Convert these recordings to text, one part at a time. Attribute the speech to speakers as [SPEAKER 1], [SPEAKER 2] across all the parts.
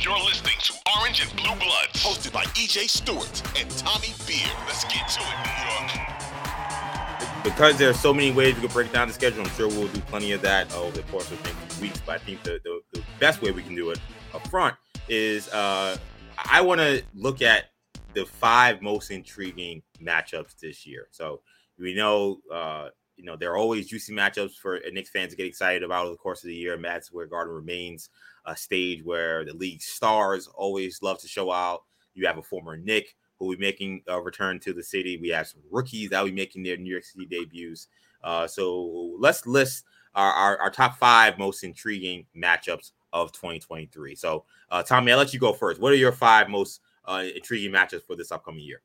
[SPEAKER 1] You're listening to Orange and Blue Bloods, hosted by EJ Stewart and Tommy Beer. Let's get to it, New York.
[SPEAKER 2] Because there are so many ways we can break down the schedule, I'm sure we'll do plenty of that over the course of next weeks. But I think the, the, the best way we can do it up front is uh, I want to look at the five most intriguing matchups this year. So we know, uh, you know, there are always juicy matchups for Knicks fans to get excited about over the course of the year. Madison Square Garden remains a stage where the league stars always love to show out. You have a former Knick who will be making a return to the city. We have some rookies that will be making their New York City debuts. Uh, so let's list our, our, our, top five most intriguing matchups of 2023. So, uh, Tommy, I'll let you go first. What are your five most uh, intriguing matchups for this upcoming year?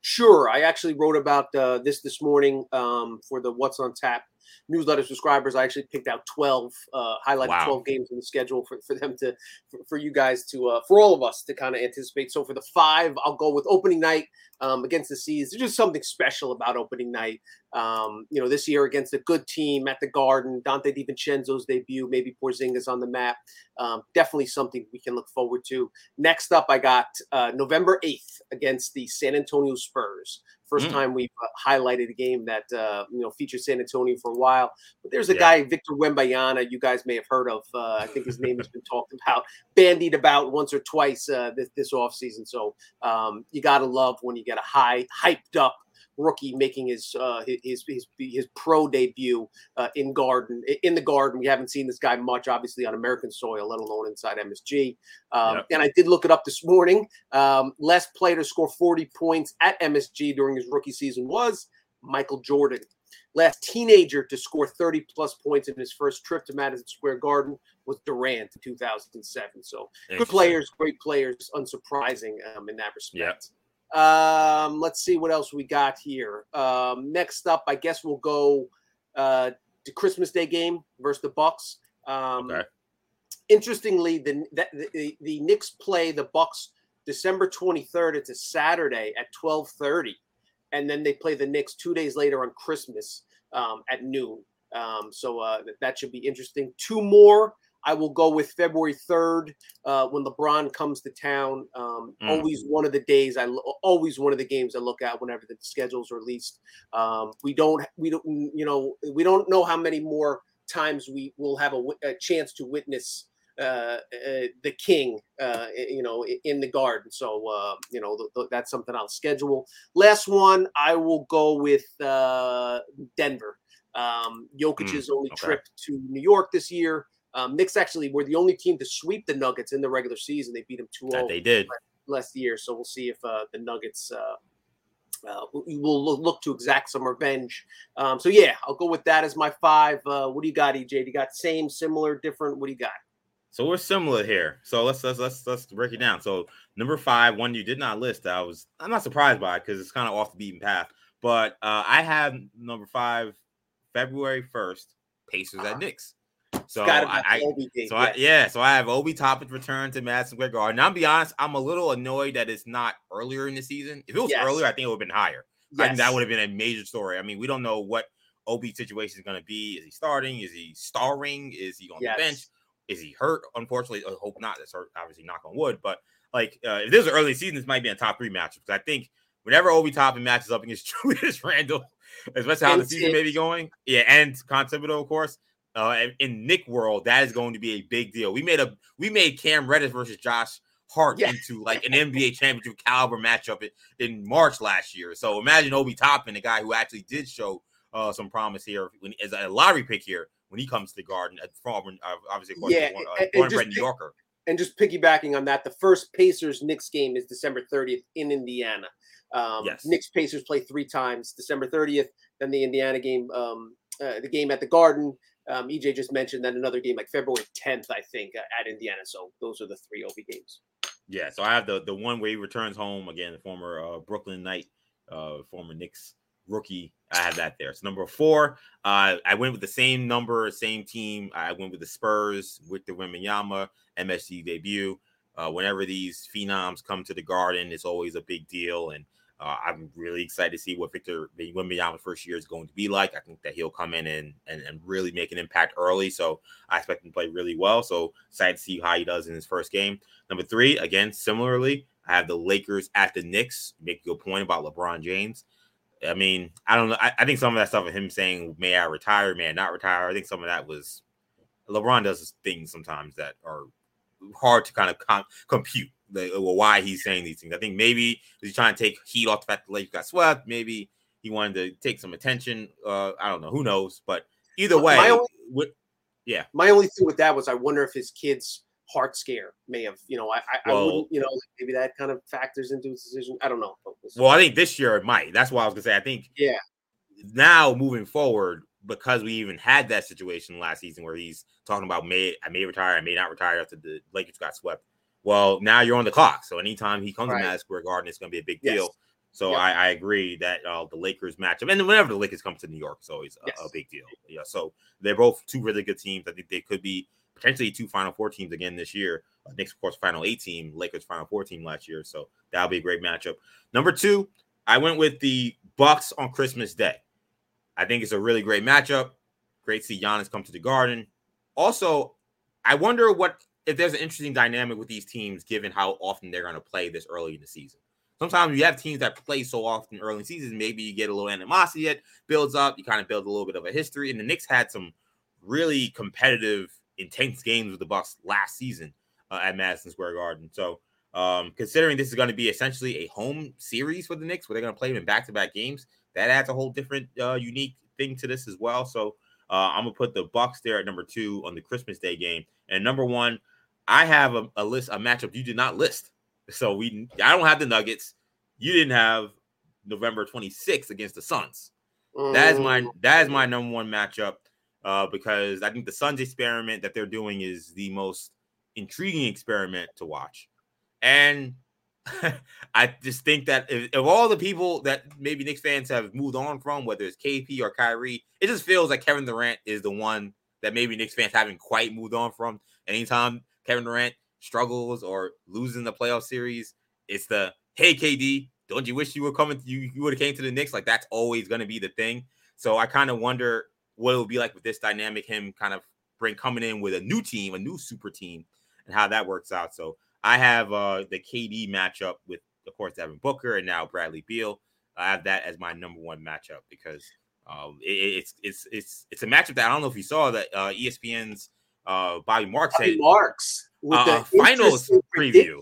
[SPEAKER 3] Sure. I actually wrote about uh, this this morning um, for the What's on Tap newsletter subscribers. I actually picked out 12, uh, highlighted wow. 12 games in the schedule for, for them to, for, for you guys to, uh, for all of us to kind of anticipate. So for the five, I'll go with opening night um, against the C's. There's just something special about opening night. Um, you know, this year against a good team at the Garden, Donte DiVincenzo's debut, maybe Porzingis on the map. Um, definitely something we can look forward to. Next up, I got uh, November 8th against the San Antonio Spurs. First mm. time we've uh, highlighted a game that uh, you know featured San Antonio for a while. But there's a yeah. guy, Victor Wembanyama you guys may have heard of. Uh, I think his name has been talked about, bandied about once or twice uh, this, this offseason. So um, you got to love when you get a high, hyped up rookie making his uh, his, his his pro debut uh, in Garden in the Garden. We haven't seen this guy much, obviously, on American soil, let alone inside MSG. Um, yep. And I did look it up this morning. Um, last player to score 40 points at MSG during his rookie season was Michael Jordan. Last teenager to score 30 plus points in his first trip to Madison Square Garden was Durant in 2007. So good players, great players, unsurprising um, in that respect. Yep. Um, let's see what else we got here. Um, next up, I guess we'll go uh, to Christmas Day game versus the Bucks. Um, okay. Interestingly, the, the the the Knicks play the Bucks December 23rd. It's a Saturday at 12:30, and then they play the Knicks two days later on Christmas um, at noon. Um, so uh, that should be interesting. Two more I will go with February 3rd uh, when LeBron comes to town. Um, mm. Always one of the days I always one of the games I look at whenever the schedule's released. Um, we don't we don't you know we don't know how many more times we will have a, a chance to witness uh, uh, the king, uh, you know, in the garden. So, uh, you know, th- th- that's something I'll schedule. Last one, I will go with uh, Denver. Um, Jokic's mm, only okay. trip to New York this year. Um, Knicks actually were the only team to sweep the Nuggets in the regular season. They beat them 2 0.
[SPEAKER 2] They did.
[SPEAKER 3] Last year. So we'll see if uh, the Nuggets uh, uh, will look to exact some revenge. Um, so yeah, I'll go with that as my five. Uh, what do you got, EJ? Do you got same, similar, different? What do you got?
[SPEAKER 2] So we're similar here. So let's let's let's let's break it down. So number five, one you did not list. I was I'm not surprised by it because it's kind of off the beaten path. But uh, I have number five, February first, Pacers uh-huh. at Knicks. So I, I so I, yeah, so I have Obi Toppin's return to Madison Square Garden. Now, I'll be honest, I'm a little annoyed that it's not earlier in the season. If it was yes. earlier, I think it would have been higher. Yes. I think that would have been a major story. I mean, we don't know what Obi situation is going to be. Is he starting? Is he starring? Is he on yes. the bench? Is he hurt? Unfortunately, I hope not. That's obviously knock on wood. But like, uh, if this is early season, this might be a top three matchup because I think whenever Obi Toppin matches up against Julius Randle, especially how and the season may be going, yeah, and Con Thibodeau, of course uh, in Knick world, that is going to be a big deal. We made a we made Cam Reddish versus Josh Hart yeah. into like an NBA championship caliber matchup in, in, March last year. So imagine Obi Toppin, the guy who actually did show uh, some promise here when, as a lottery pick here when he comes to the Garden at from uh, obviously yeah, born, uh, and, and New Yorker.
[SPEAKER 3] And just piggybacking on that, the first Pacers Knicks game is December 30th in Indiana. Um, yes. Knicks Pacers play three times, December 30th, then the Indiana game, um, uh, the game at the Garden, um, EJ just mentioned that another game like February 10th, I think, uh, at Indiana. So those are the three Obi games.
[SPEAKER 2] Yeah, so I have the the one where he returns home again, the former uh, Brooklyn Knight, uh, former Knicks rookie. I have that there. So number four, uh, I went with the same number, same team. I went with the Spurs with the Wembanyama MSG debut. Uh, whenever these phenoms come to the Garden, it's always a big deal, and Uh, I'm really excited to see what Victor Wembanyama's first year is going to be like. I think that he'll come in and, and, and really make an impact early. So I expect him to play really well. So excited to see how he does in his first game. Number three, again, similarly, I have the Lakers at the Knicks. Make a good point about LeBron James. I mean, I don't know. I, I think some of that stuff of him saying, may I retire, may I not retire, I think some of that was LeBron does things sometimes that are hard to kind of com- compute the, why he's saying these things. I think maybe he's trying to take heat off the fact that the Lakers got swept. Maybe he wanted to take some attention. Uh, I don't know. Who knows? But either way, my only, yeah.
[SPEAKER 3] My only thing with that was I wonder if his kids' heart scare may have, you know, I, I, well, I wouldn't, you know, maybe that kind of factors into his decision. I don't know.
[SPEAKER 2] Well, I think this year it might. That's why I was gonna say. I think
[SPEAKER 3] yeah.
[SPEAKER 2] Now moving forward, because we even had that situation last season where he's talking about may I may retire, I may not retire after the Lakers got swept. Well, now you're on the clock. So anytime he comes right. to Madison Square Garden, it's going to be a big yes. deal. So yep. I, I, agree that uh, the Lakers matchup, and whenever the Lakers come to New York, it's always a, yes. a, big deal. Yeah, so they're both two really good teams. I think they could be potentially two Final Four teams again this year. Uh, Knicks, of course, Final Eight team, Lakers Final Four team last year. So that'll be a great matchup. Number two, I went with the Bucks on Christmas Day. I think it's a really great matchup. Great to see Giannis come to the Garden. Also, I wonder what if there's an interesting dynamic with these teams, given how often they're going to play this early in the season. Sometimes you have teams that play so often early in seasons, maybe you get a little animosity. It builds up. You kind of build a little bit of a history. And the Knicks had some really competitive, intense games with the Bucks last season uh, at Madison Square Garden. So, um, considering this is going to be essentially a home series for the Knicks, where they're going to play them in back-to-back games, that adds a whole different, uh, unique thing to this as well. So, uh, I'm gonna put the Bucks there at number two on the Christmas Day game, and number one, I have a, a list, a matchup you did not list. So we, I don't have the Nuggets. You didn't have November 26th against the Suns. Mm. That is my that is my number one matchup uh, because I think the Suns experiment that they're doing is the most intriguing experiment to watch, and I just think that if, if, all the people that maybe Knicks fans have moved on from, whether it's KP or Kyrie, it just feels like Kevin Durant is the one that maybe Knicks fans haven't quite moved on from. Anytime Kevin Durant struggles or losing the playoff series, it's the hey KD, don't you wish you were coming? You you would have came to the Knicks. Like that's always going to be the thing. So I kind of wonder what it would be like with this dynamic. Him kind of bring coming in with a new team, a new super team, and how that works out. So I have uh the KD matchup with of course Devin Booker and now Bradley Beal. I have that as my number one matchup because um, it, it's it's it's it's a matchup that I don't know if you saw that uh, ESPN's uh, Bobby Marks
[SPEAKER 3] Bobby Marks
[SPEAKER 2] with uh, the finals preview.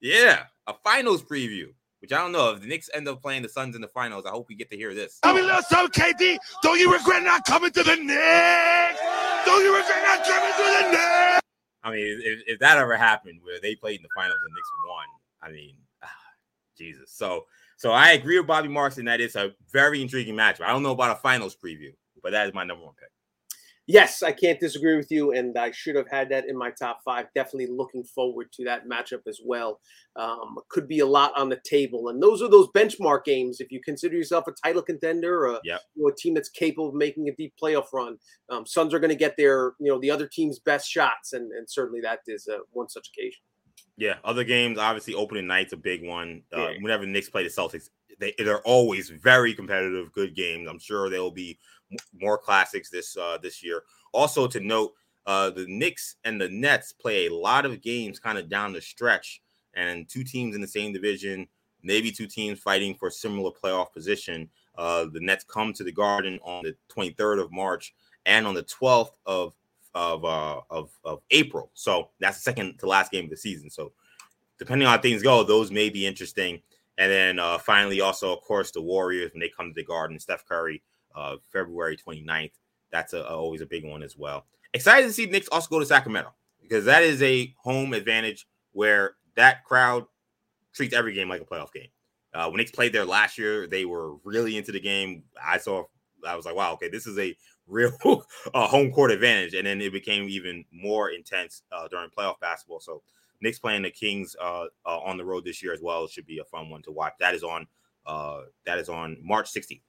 [SPEAKER 2] Yeah, a finals preview. Which I don't know if the Knicks end up playing the Suns in the finals. I hope we get to hear this.
[SPEAKER 4] I mean, listen, KD, don't you regret not coming to the Knicks? Don't you regret not coming to the Knicks?
[SPEAKER 2] I mean, if, if that ever happened where they played in the finals and Knicks won, I mean, ah, Jesus. So, so I agree with Bobby Marks, and that is a very intriguing matchup. I don't know about a finals preview, but that is my number one pick
[SPEAKER 3] yes, I can't disagree with you, and I should have had that in my top five. Definitely looking forward to that matchup as well. Um, could be a lot on the table, and those are those benchmark games. If you consider yourself a title contender, or
[SPEAKER 2] yep.
[SPEAKER 3] you know, a team that's capable of making a deep playoff run, um, Suns are going to get their you know the other team's best shots, and and certainly that is uh, one such occasion.
[SPEAKER 2] Yeah, other games obviously opening night's a big one. Uh, yeah. Whenever the Knicks play the Celtics, they they're always very competitive, good games. I'm sure there will be more classics this uh, this year. Also to note, uh, the Knicks and the Nets play a lot of games kind of down the stretch, and two teams in the same division, maybe two teams fighting for similar playoff position. Uh, the Nets come to the Garden on the 23rd of March and on the 12th of of uh, of, of April. So that's the second to last game of the season. So depending on how things go, those may be interesting. And then uh, finally, also, of course, the Warriors when they come to the Garden, Steph Curry, uh, February 29th. That's a, a, always a big one as well. Excited to see Knicks also go to Sacramento because that is a home advantage where that crowd treats every game like a playoff game. Uh, when Knicks played there last year, they were really into the game. I saw, I was like, wow, okay, this is a real uh, home court advantage. And then it became even more intense uh, during playoff basketball. So Knicks playing the Kings uh, uh, on the road this year as well it should be a fun one to watch. That is on uh, that is on March 16th.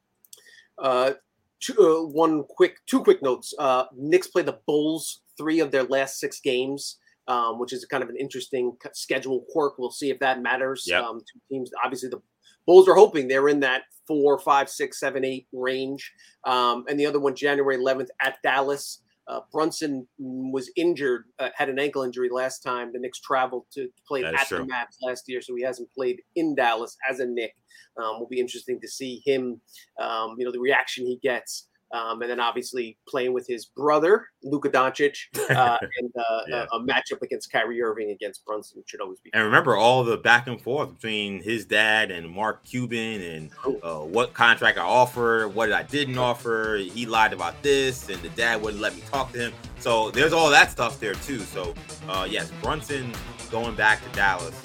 [SPEAKER 3] Uh, two, uh, one quick, two quick notes. Uh, Knicks play the Bulls three of their last six games, um, which is kind of an interesting schedule quirk. We'll see if that matters.
[SPEAKER 2] Yep.
[SPEAKER 3] Um, two teams, obviously the Bulls are hoping they're in that four, five, six, seven, eight range. Um, and the other one, January 11th at Dallas. Uh, Brunson was injured, uh, had an ankle injury last time. The Knicks traveled to play at true. the Mavs last year, so he hasn't played in Dallas as a Knick. Um, will be interesting to see him, um, you know, the reaction he gets. Um, and then obviously playing with his brother Luka Doncic, uh, and uh, yeah. a, a, matchup against Kyrie Irving against Brunson should always be.
[SPEAKER 2] And remember all the back and forth between his dad and Mark Cuban, and uh, what contract I offered, what I didn't offer. He lied about this, and the dad wouldn't let me talk to him. So there's all that stuff there too. So uh, yes, Brunson going back to Dallas.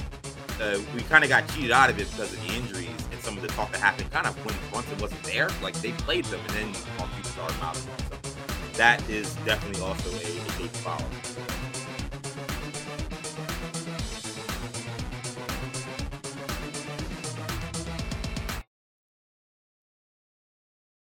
[SPEAKER 2] Uh, we kind of got cheated out of it because of the injuries some of the talk that happened kind of when Brunson wasn't there. Like they played them and then Cuban started out. So that is definitely also a, big follow.